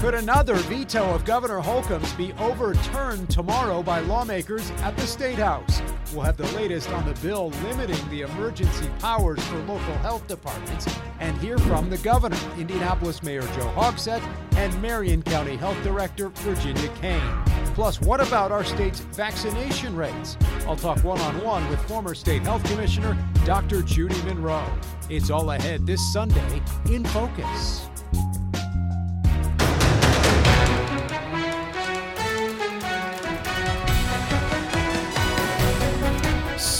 Could another veto of Governor Holcomb's be overturned tomorrow by lawmakers at the State House? We'll have the latest on the bill limiting the emergency powers for local health departments and hear from the governor, Indianapolis Mayor Joe Hogsett, and Marion County Health Director Virginia Caine. Plus, what about our state's vaccination rates? I'll talk one on one with former state health commissioner Dr. Judy Monroe. It's all ahead this Sunday in Focus.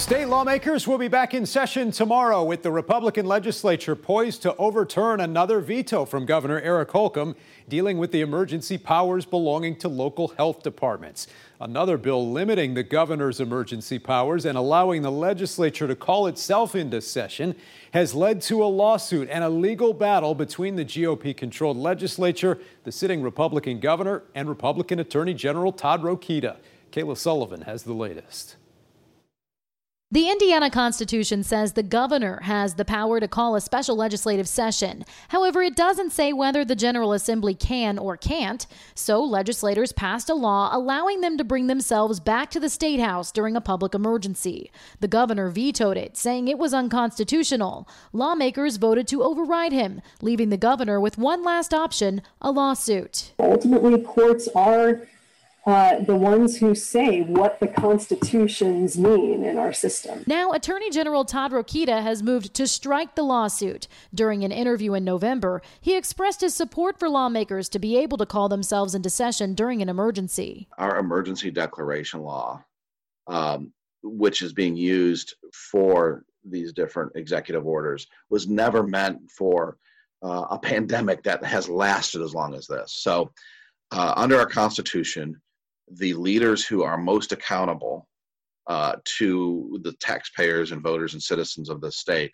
State lawmakers will be back in session tomorrow with the Republican legislature poised to overturn another veto from Governor Eric Holcomb dealing with the emergency powers belonging to local health departments. Another bill limiting the governor's emergency powers and allowing the legislature to call itself into session has led to a lawsuit and a legal battle between the GOP controlled legislature, the sitting Republican governor, and Republican Attorney General Todd Rokita. Kayla Sullivan has the latest. The Indiana Constitution says the governor has the power to call a special legislative session. However, it doesn't say whether the General Assembly can or can't. So, legislators passed a law allowing them to bring themselves back to the State House during a public emergency. The governor vetoed it, saying it was unconstitutional. Lawmakers voted to override him, leaving the governor with one last option a lawsuit. Ultimately, courts are uh, the ones who say what the constitutions mean in our system. Now, Attorney General Todd Rokita has moved to strike the lawsuit. During an interview in November, he expressed his support for lawmakers to be able to call themselves into session during an emergency. Our emergency declaration law, um, which is being used for these different executive orders, was never meant for uh, a pandemic that has lasted as long as this. So, uh, under our Constitution, the leaders who are most accountable uh, to the taxpayers and voters and citizens of the state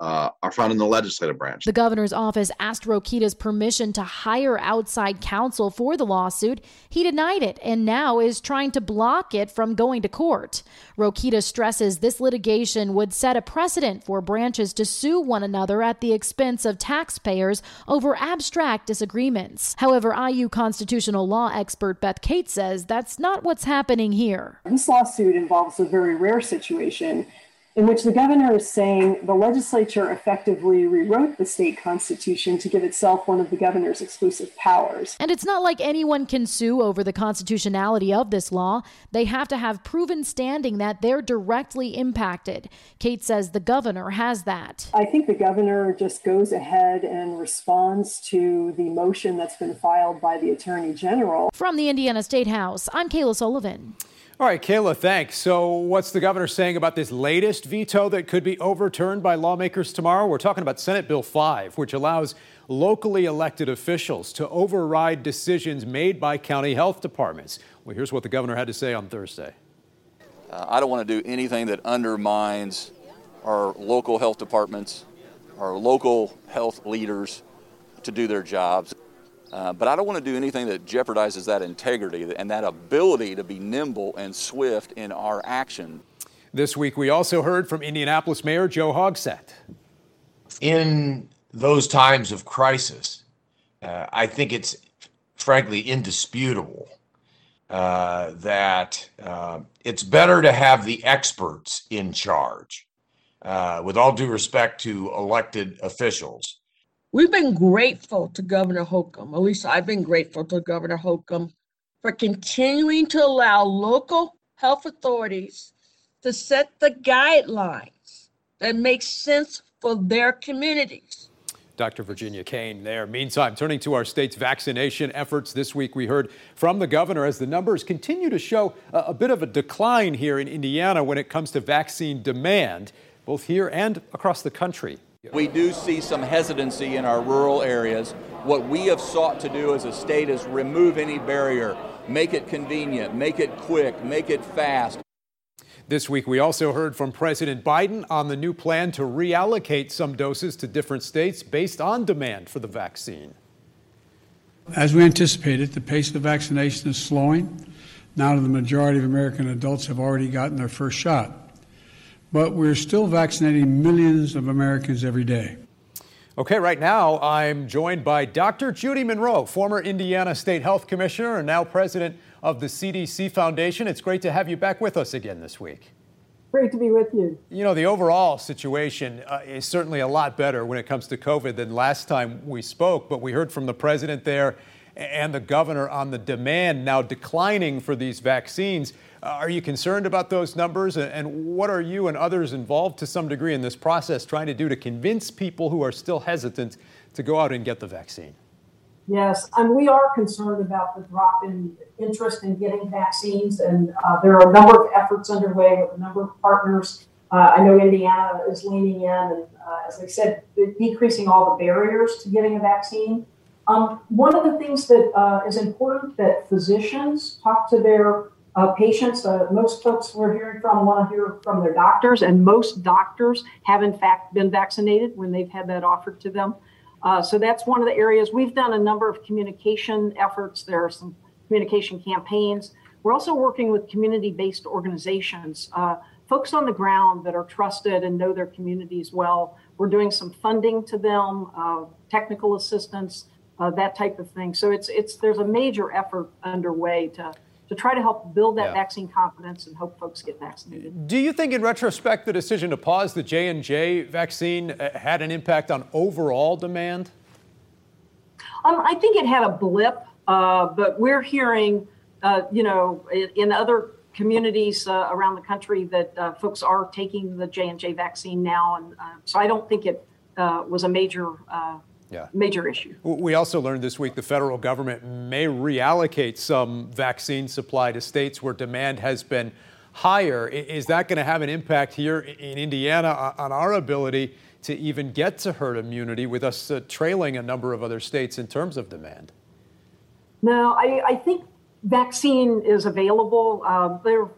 uh, are found in the legislative branch. The governor's office asked Rokita's permission to hire outside counsel for the lawsuit. He denied it and now is trying to block it from going to court. Rokita stresses this litigation would set a precedent for branches to sue one another at the expense of taxpayers over abstract disagreements. However, IU constitutional law expert Beth Cate says that's not what's happening here. This lawsuit involves a very rare situation in which the governor is saying the legislature effectively rewrote the state constitution to give itself one of the governor's exclusive powers. And it's not like anyone can sue over the constitutionality of this law. They have to have proven standing that they're directly impacted. Cate says the governor has that. I think the governor just goes ahead and responds to the motion that's been filed by the attorney general. From the Indiana State House, I'm Kayla Sullivan. All right, Kayla, thanks. So, what's the governor saying about this latest veto that could be overturned by lawmakers tomorrow? We're talking about Senate Bill 5, which allows locally elected officials to override decisions made by county health departments. Well, here's what the governor had to say on Thursday. Uh, I don't want to do anything that undermines our local health departments, our local health leaders to do their jobs. Uh, but I don't want to do anything that jeopardizes that integrity and that ability to be nimble and swift in our action. This week, we also heard from Indianapolis Mayor Joe Hogsett. In those times of crisis, uh, I think it's frankly indisputable uh, that uh, it's better to have the experts in charge. Uh, with all due respect to elected officials, We've been grateful to Governor Holcomb, at least I've been grateful to Governor Holcomb, for continuing to allow local health authorities to set the guidelines that make sense for their communities. Dr. Virginia Caine there. Meantime, turning to our state's vaccination efforts this week, we heard from the governor as the numbers continue to show a, a bit of a decline here in Indiana when it comes to vaccine demand, both here and across the country. We do see some hesitancy in our rural areas. What we have sought to do as a state is remove any barrier, make it convenient, make it quick, make it fast. This week, we also heard from President Biden on the new plan to reallocate some doses to different states based on demand for the vaccine. As we anticipated, the pace of vaccination is slowing. Now the majority of American adults have already gotten their first shot but we're still vaccinating millions of Americans every day. Okay, right now I'm joined by Dr. Judy Monroe, former Indiana State Health Commissioner and now president of the CDC Foundation. It's great to have you back with us again this week. Great to be with you. You know, the overall situation uh, is certainly a lot better when it comes to COVID than last time we spoke, but we heard from the president there and the governor on the demand now declining for these vaccines. Uh, are you concerned about those numbers? And what are you and others involved to some degree in this process trying to do to convince people who are still hesitant to go out and get the vaccine? Yes, and we are concerned about the drop in interest in getting vaccines, and uh, there are a number of efforts underway with a number of partners. Uh, I know Indiana is leaning in, and uh, as I said, decreasing all the barriers to getting a vaccine. Um, one of the things that uh, is important that physicians talk to their uh, patients. Uh, most folks we're hearing from want to hear from their doctors, and most doctors have, in fact, been vaccinated when they've had that offered to them. Uh, so that's one of the areas we've done a number of communication efforts. There are some communication campaigns. We're also working with community based organizations, uh, folks on the ground that are trusted and know their communities well. We're doing some funding to them, uh, technical assistance, uh, that type of thing. So it's it's there's a major effort underway to to try to help build that yeah. vaccine confidence and hope folks get vaccinated. Do you think, in retrospect, the decision to pause the J and J vaccine uh, had an impact on overall demand? Um, I think it had a blip, uh, but we're hearing, uh, you know, in, in other communities uh, around the country that uh, folks are taking the J and J vaccine now, and uh, so I don't think it was a major yeah. major issue. We also learned this week the federal government may reallocate some vaccine supply to states where demand has been higher. Is that going to have an impact here in Indiana on our ability to even get to herd immunity with us uh, trailing a number of other states in terms of demand? No, I, I think vaccine is available. Uh, there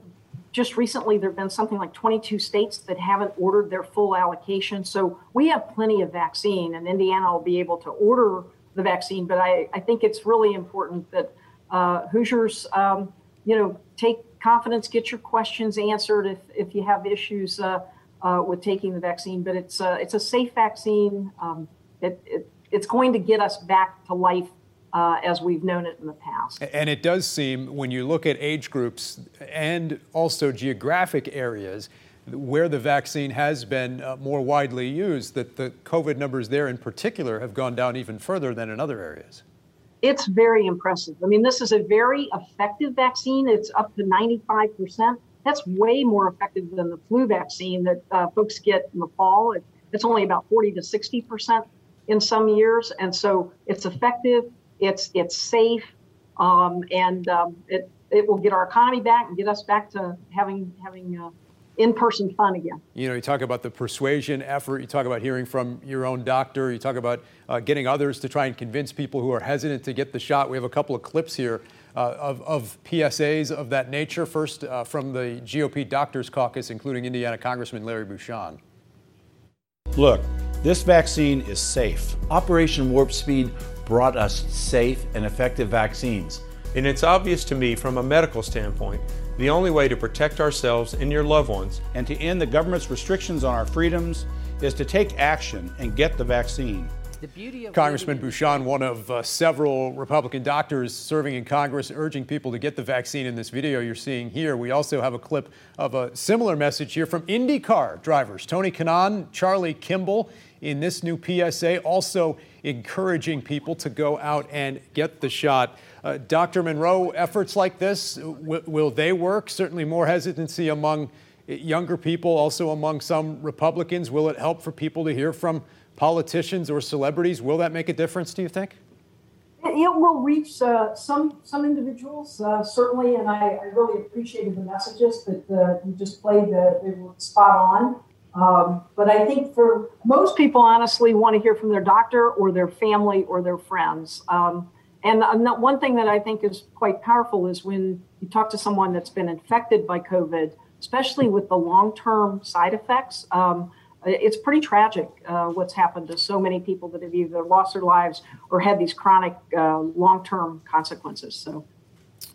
just recently there have been something like 22 states that haven't ordered their full allocation. So we have plenty of vaccine, and Indiana will be able to order the vaccine. But I, I think it's really important that uh, Hoosiers, um, you know, take confidence, get your questions answered if, if you have issues uh, uh, with taking the vaccine. But it's, uh, it's a safe vaccine. Um, it, it, it's going to get us back to life uh, as we've known it in the past. And it does seem, when you look at age groups and also geographic areas where the vaccine has been uh, more widely used, that the COVID numbers there in particular have gone down even further than in other areas. It's very impressive. I mean, this is a very effective vaccine. It's up to 95%. That's way more effective than the flu vaccine that uh, folks get in the fall. It's only about 40 to 60% in some years. And so it's effective it's it's safe, um, and um, it it will get our economy back and get us back to having having. Uh, in-person fun again. You know, you talk about the persuasion effort. You talk about hearing from your own doctor. You talk about uh, getting others to try and convince people who are hesitant to get the shot. We have a couple of clips here uh, of, of, PSAs of that nature. First, uh, from the GOP Doctors Caucus, including Indiana Congressman Larry Bucshon. Look, this vaccine is safe. Operation Warp Speed brought us safe and effective vaccines. And it's obvious to me from a medical standpoint, the only way to protect ourselves and your loved ones and to end the government's restrictions on our freedoms is to take action and get the vaccine. Congressman Bucshon, one of uh, several Republican doctors serving in Congress, urging people to get the vaccine in this video you're seeing here. We also have a clip of a similar message here from IndyCar drivers Tony Kanaan, Charlie Kimball in this new PSA, also encouraging people to go out and get the shot. Uh, Dr. Monroe, efforts like this, w- will they work? Certainly more hesitancy among younger people, also among some Republicans. Will it help for people to hear from politicians or celebrities? Will that make a difference, do you think? It will reach uh, some some individuals uh, certainly, and I, I, really appreciated the messages that uh, you just played. That they were spot on. Um, but I think for most people, honestly, want to hear from their doctor or their family or their friends. Um, and one thing that I think is quite powerful is when you talk to someone that's been infected by COVID, especially with the long term side effects. Um, it's pretty tragic uh, what's happened to so many people that have either lost their lives or had these chronic uh, long term consequences. So,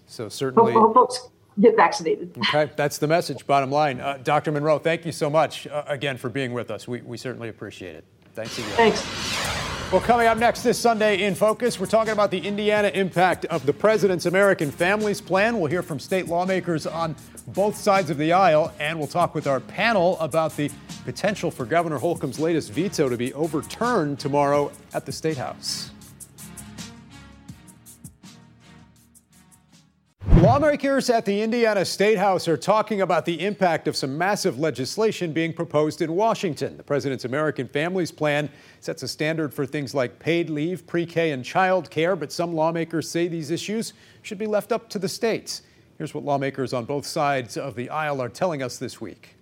so certainly. Hope, hope folks get vaccinated. Okay, that's the message, bottom line. Uh, Dr. Monroe, thank you so much uh, again for being with us. We, we certainly appreciate it. Thanks again. Thanks. Well, coming up next this Sunday in Focus, we're talking about the Indiana impact of the President's American Families Plan. We'll hear from state lawmakers on both sides of the aisle, and we'll talk with our panel about the potential for Governor Holcomb's latest veto to be overturned tomorrow at the State House. Lawmakers at the Indiana State House are talking about the impact of some massive legislation being proposed in Washington. The President's American Families Plan sets a standard for things like paid leave, pre K, and child care, but some lawmakers say these issues should be left up to the states. Here's what lawmakers on both sides of the aisle are telling us this week.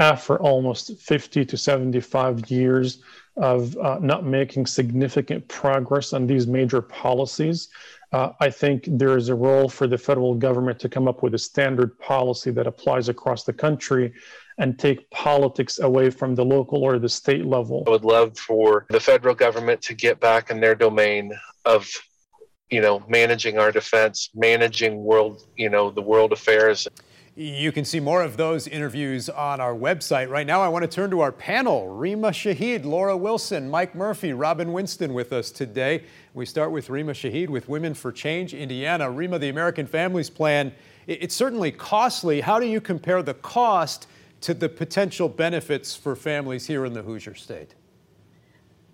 After almost 50 to 75 years of uh, not making significant progress on these major policies, uh, I think there is a role for the federal government to come up with a standard policy that applies across the country and take politics away from the local or the state level. I would love for the federal government to get back in their domain of you know managing our defense managing world you know the world affairs you can see more of those interviews on our website. Right now, I want to turn to our panel Rima Shahid, Laura Wilson, Mike Murphy, Robin Winston with us today. We start with Rima Shahid with Women for Change Indiana. Rima, the American Families Plan, it's certainly costly. How do you compare the cost to the potential benefits for families here in the Hoosier State?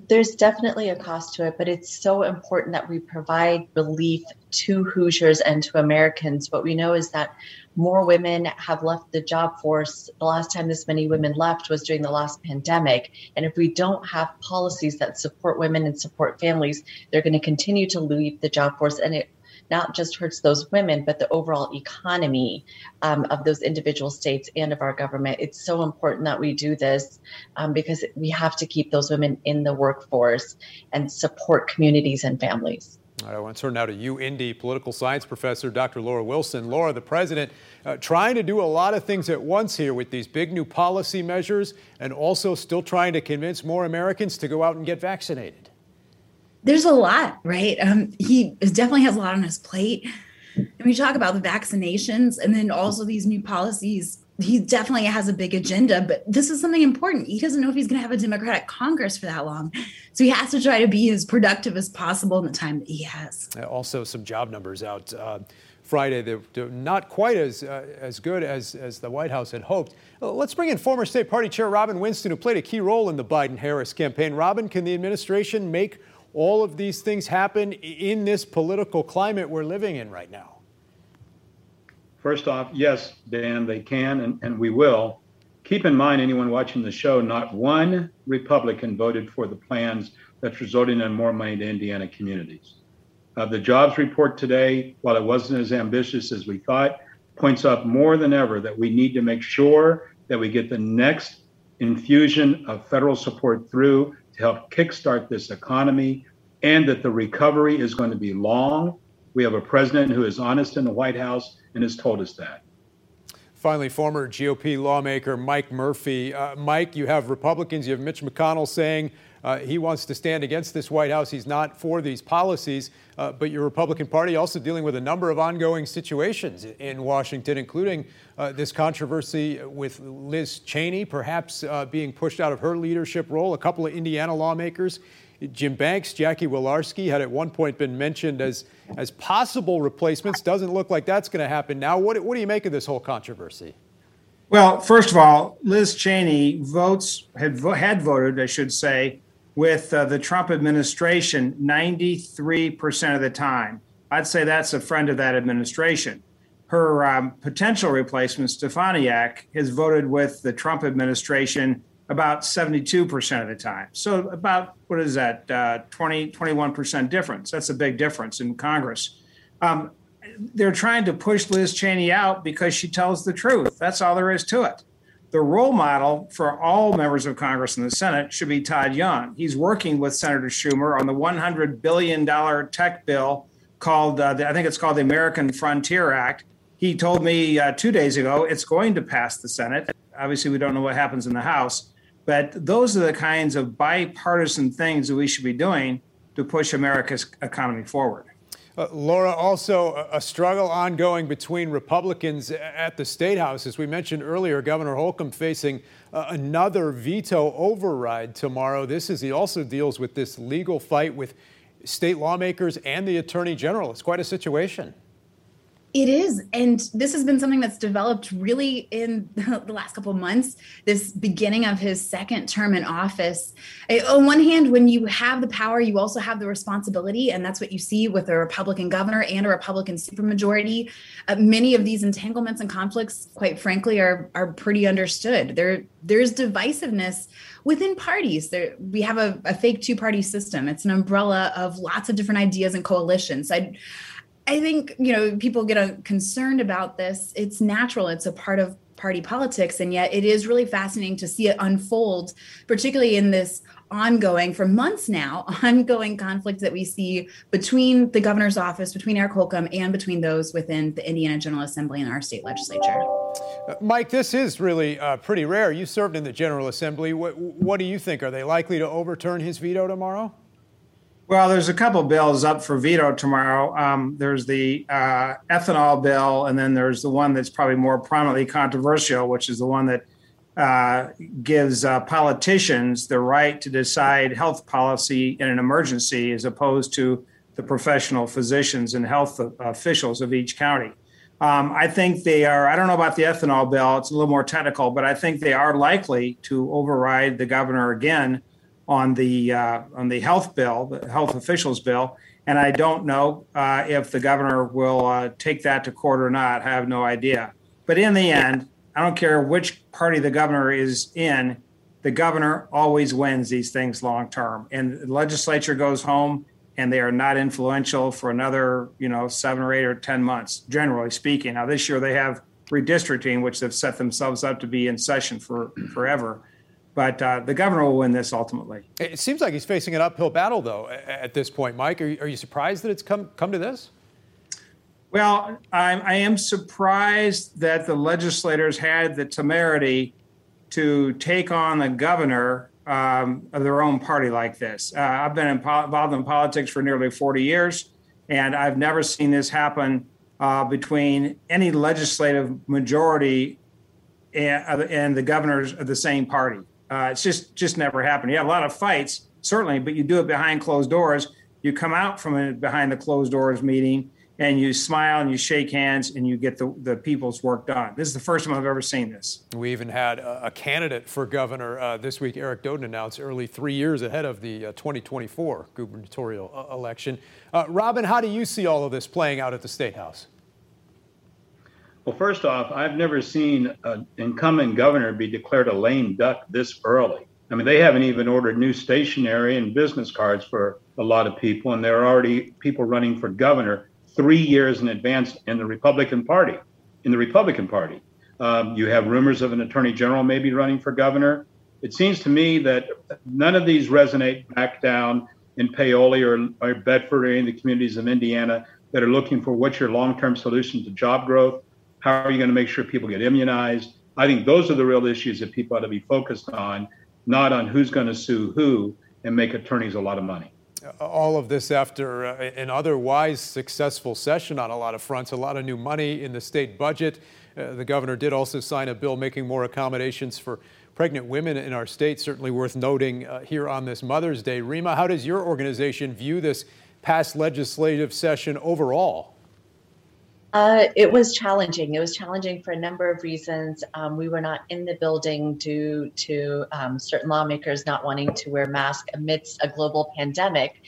There's definitely a cost to it, but it's so important that we provide relief to Hoosiers and to Americans. What we know is that more women have left the job force. The last time this many women left was during the last pandemic. And if we don't have policies that support women and support families, they're going to continue to leave the job force. And it not just hurts those women, but the overall economy um, of those individual states and of our government. It's so important that we do this um, because we have to keep those women in the workforce and support communities and families. All right, I want to turn now to you, Indy political science professor Dr. Laura Wilson. Laura, the president, uh, trying to do a lot of things at once here with these big new policy measures and also still trying to convince more Americans to go out and get vaccinated. There's a lot, right? Um, he definitely has a lot on his plate. And we talk about the vaccinations and then also these new policies he definitely has a big agenda, but this is something important. He doesn't know if he's going to have a Democratic Congress for that long. So he has to try to be as productive as possible in the time that he has. Also, some job numbers out uh, Friday. They're, they're, not quite as, uh, as good as, as the White House had hoped. Uh, let's bring in former state party chair Robin Winston, who played a key role in the Biden Harris campaign. Robin, can the administration make all of these things happen in this political climate we're living in right now? First off, yes, Dan, they can and, and we will. Keep in mind, anyone watching the show, not one Republican voted for the plans that's resulting in more money to Indiana communities. Uh, the jobs report today, while it wasn't as ambitious as we thought, points up more than ever that we need to make sure that we get the next infusion of federal support through to help kickstart this economy and that the recovery is going to be long. We have a president who is honest in the White House and has told us that. Finally, former GOP lawmaker Mike Murphy. Uh, Mike, you have Republicans, you have Mitch McConnell saying uh, he wants to stand against this White House. He's not for these policies. Uh, but your Republican Party also dealing with a number of ongoing situations in Washington, including uh, this controversy with Liz Cheney perhaps uh, being pushed out of her leadership role. A couple of Indiana lawmakers Jim Banks, Jackie Walorski had at one point been mentioned as, as possible replacements. Doesn't look like that's going to happen now. What, what do you make of this whole controversy? Well, first of all, Liz Cheney votes had had voted, I should say, with uh, the Trump administration 93% of the time. I'd say that's a friend of that administration. Her um, potential replacement, Stefanik, has voted with the Trump administration about 72% of the time. So about, what is that, uh, 20, 21% difference. That's a big difference in Congress. Um, they're trying to push Liz Cheney out because she tells the truth. That's all there is to it. The role model for all members of Congress and the Senate should be Todd Young. He's working with Senator Schumer on the $100 billion tech bill called, uh, the, I think it's called the American Frontier Act. He told me uh, two days ago it's going to pass the Senate. Obviously, we don't know what happens in the House but those are the kinds of bipartisan things that we should be doing to push America's economy forward. Uh, Laura, also a struggle ongoing between Republicans at the State House. As we mentioned earlier, Governor Holcomb facing uh, another veto override tomorrow. This is he also deals with this legal fight with state lawmakers and the Attorney General. It's quite a situation. It is. And this has been something that's developed really in the last couple of months, this beginning of his second term in office. On one hand, when you have the power, you also have the responsibility. And that's what you see with a Republican governor and a Republican supermajority. Uh, many of these entanglements and conflicts, quite frankly, are, are pretty understood. There, there's divisiveness within parties. There, we have a, a fake two party system, it's an umbrella of lots of different ideas and coalitions. I, I think, you know, people get concerned about this. It's natural, it's a part of party politics. And yet it is really fascinating to see it unfold, particularly in this ongoing, for months now, ongoing conflict that we see between the governor's office, between Eric Holcomb, and between those within the Indiana General Assembly and our state legislature. Uh, Mike, this is really uh, pretty rare. You served in the General Assembly. What, what do you think? Are they likely to overturn his veto tomorrow? Well, there's a couple bills up for veto tomorrow. Um, there's the uh, ethanol bill, and then there's the one that's probably more prominently controversial, which is the one that uh, gives uh, politicians the right to decide health policy in an emergency as opposed to the professional physicians and health officials of each county. Um, I think they are, I don't know about the ethanol bill, it's a little more technical, but I think they are likely to override the governor again on the uh, on the health bill, the health officials bill, and I don't know uh, if the governor will uh, take that to court or not. I have no idea. But in the end, I don't care which party the governor is in. The governor always wins these things long term, and the legislature goes home, and they are not influential for another, you know, seven or eight or ten months, generally speaking. Now this year they have redistricting, which they've set themselves up to be in session for forever. But uh, the governor will win this ultimately. It seems like he's facing an uphill battle, though, at this point. Mike, are you, are you surprised that it's come come to this? Well, I'm, I am surprised that the legislators had the temerity to take on the governor um, of their own party like this. Uh, I've been involved in politics for nearly 40 years, and I've never seen this happen uh, between any legislative majority and, and, the governors of the same party. Uh, it's just just never happened. You have a lot of fights, certainly, but you do it behind closed doors. You come out from a behind the closed doors meeting and you smile and you shake hands and you get the, the people's work done. This is the first time I've ever seen this. We even had a, a candidate for governor uh, this week, Eric Doden, announced early three years ahead of the uh, 2024 gubernatorial uh, election. Uh, Robin, how do you see all of this playing out at the State House? Well, first off, I've never seen an incumbent governor be declared a lame duck this early. I mean, they haven't even ordered new stationery and business cards for a lot of people, and there are already people running for governor three years in advance in the Republican Party. In the Republican Party, um, you have rumors of an attorney general maybe running for governor. It seems to me that none of these resonate back down in Paoli or, or Bedford or any of the communities of Indiana that are looking for what's your long-term solution to job growth how are you going to make sure people get immunized? I think those are the real issues that people ought to be focused on, not on who's going to sue who and make attorneys a lot of money. All of this after uh, an otherwise successful session on a lot of fronts, a lot of new money in the state budget. Uh, the governor did also sign a bill making more accommodations for pregnant women in our state, certainly worth noting uh, here on this Mother's Day. Rima, how does your organization view this past legislative session overall? Uh, it was challenging. It was challenging for a number of reasons. Um, we were not in the building due to um, certain lawmakers not wanting to wear masks amidst a global pandemic.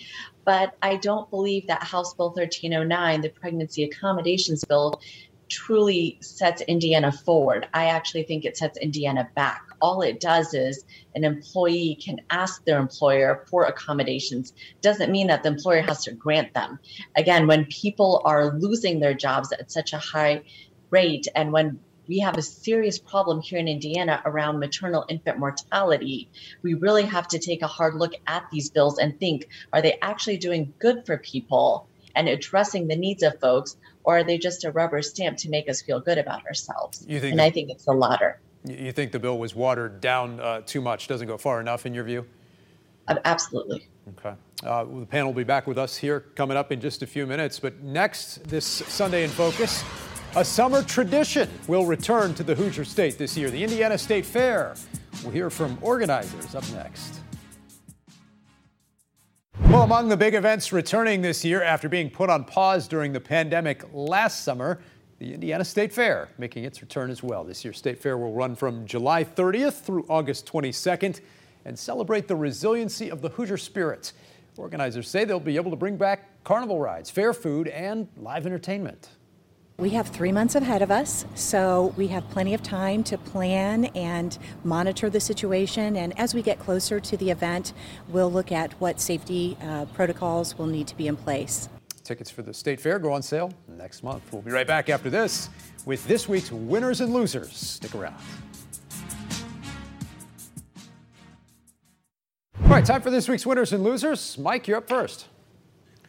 But I don't believe that House Bill 1309, the Pregnancy Accommodations Bill, truly sets Indiana forward. I actually think it sets Indiana back. All it does is an employee can ask their employer for accommodations. Doesn't mean that the employer has to grant them. Again, when people are losing their jobs at such a high rate and when we have a serious problem here in Indiana around maternal infant mortality. We really have to take a hard look at these bills and think are they actually doing good for people and addressing the needs of folks, or are they just a rubber stamp to make us feel good about ourselves? You think and I think it's the latter. You think the bill was watered down uh, too much, doesn't go far enough in your view? Uh, absolutely. Okay. Uh, the panel will be back with us here coming up in just a few minutes. But next, this Sunday in Focus, a summer tradition will return to the Hoosier State this year, the Indiana State Fair. We'll hear from organizers up next. Well, among the big events returning this year after being put on pause during the pandemic last summer, the Indiana State Fair making its return as well. This year's State Fair will run from July 30th through August 22nd and celebrate the resiliency of the Hoosier spirit. Organizers say they'll be able to bring back carnival rides, fair food, and live entertainment. We have three months ahead of us, so we have plenty of time to plan and monitor the situation. And as we get closer to the event, we'll look at what safety uh, protocols will need to be in place. Tickets for the State Fair go on sale next month. We'll be right back after this with this week's winners and losers. Stick around. All right, time for this week's winners and losers. Mike, you're up first.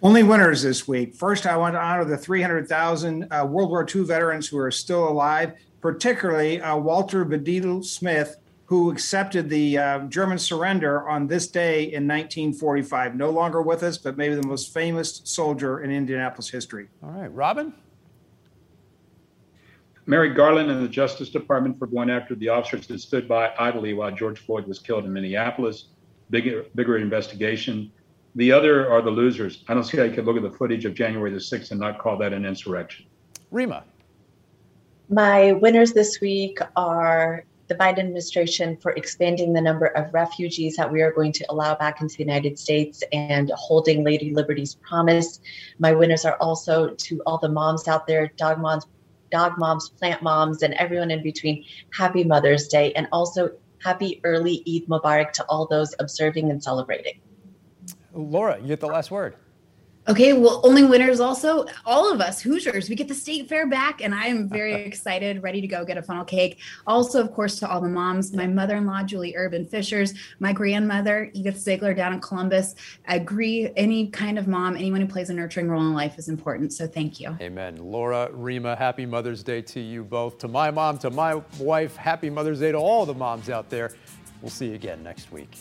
Only winners this week. First, I want to honor the 300,000 uh, World War II veterans who are still alive, particularly uh, Walter Bedell Smith, who accepted the uh, German surrender on this day in 1945. No longer with us, but maybe the most famous soldier in Indianapolis history. All right, Robin? Merrick Garland and the Justice Department for going after the officers that stood by idly while George Floyd was killed in Minneapolis. Bigger, bigger investigation. The other are the losers. I don't see how you could look at the footage of January the 6th and not call that an insurrection. Rima. My winners this week are the Biden administration for expanding the number of refugees that we are going to allow back into the United States and holding Lady Liberty's promise. My winners are also to all the moms out there, dog moms, dog moms, plant moms, and everyone in between. Happy Mother's Day and also happy early Eid Mubarak to all those observing and celebrating. Laura, you get the last word. Okay, well, only winners also, all of us Hoosiers, we get the state fair back, and I am very excited, ready to go get a funnel cake. Also, of course, to all the moms, my mother in law, Julie Urban Fishers, my grandmother, Edith Ziegler down in Columbus. I agree, any kind of mom, anyone who plays a nurturing role in life is important. So thank you. Amen. Laura, Rima, happy Mother's Day to you both. To my mom, to my wife, happy Mother's Day to all the moms out there. We'll see you again next week.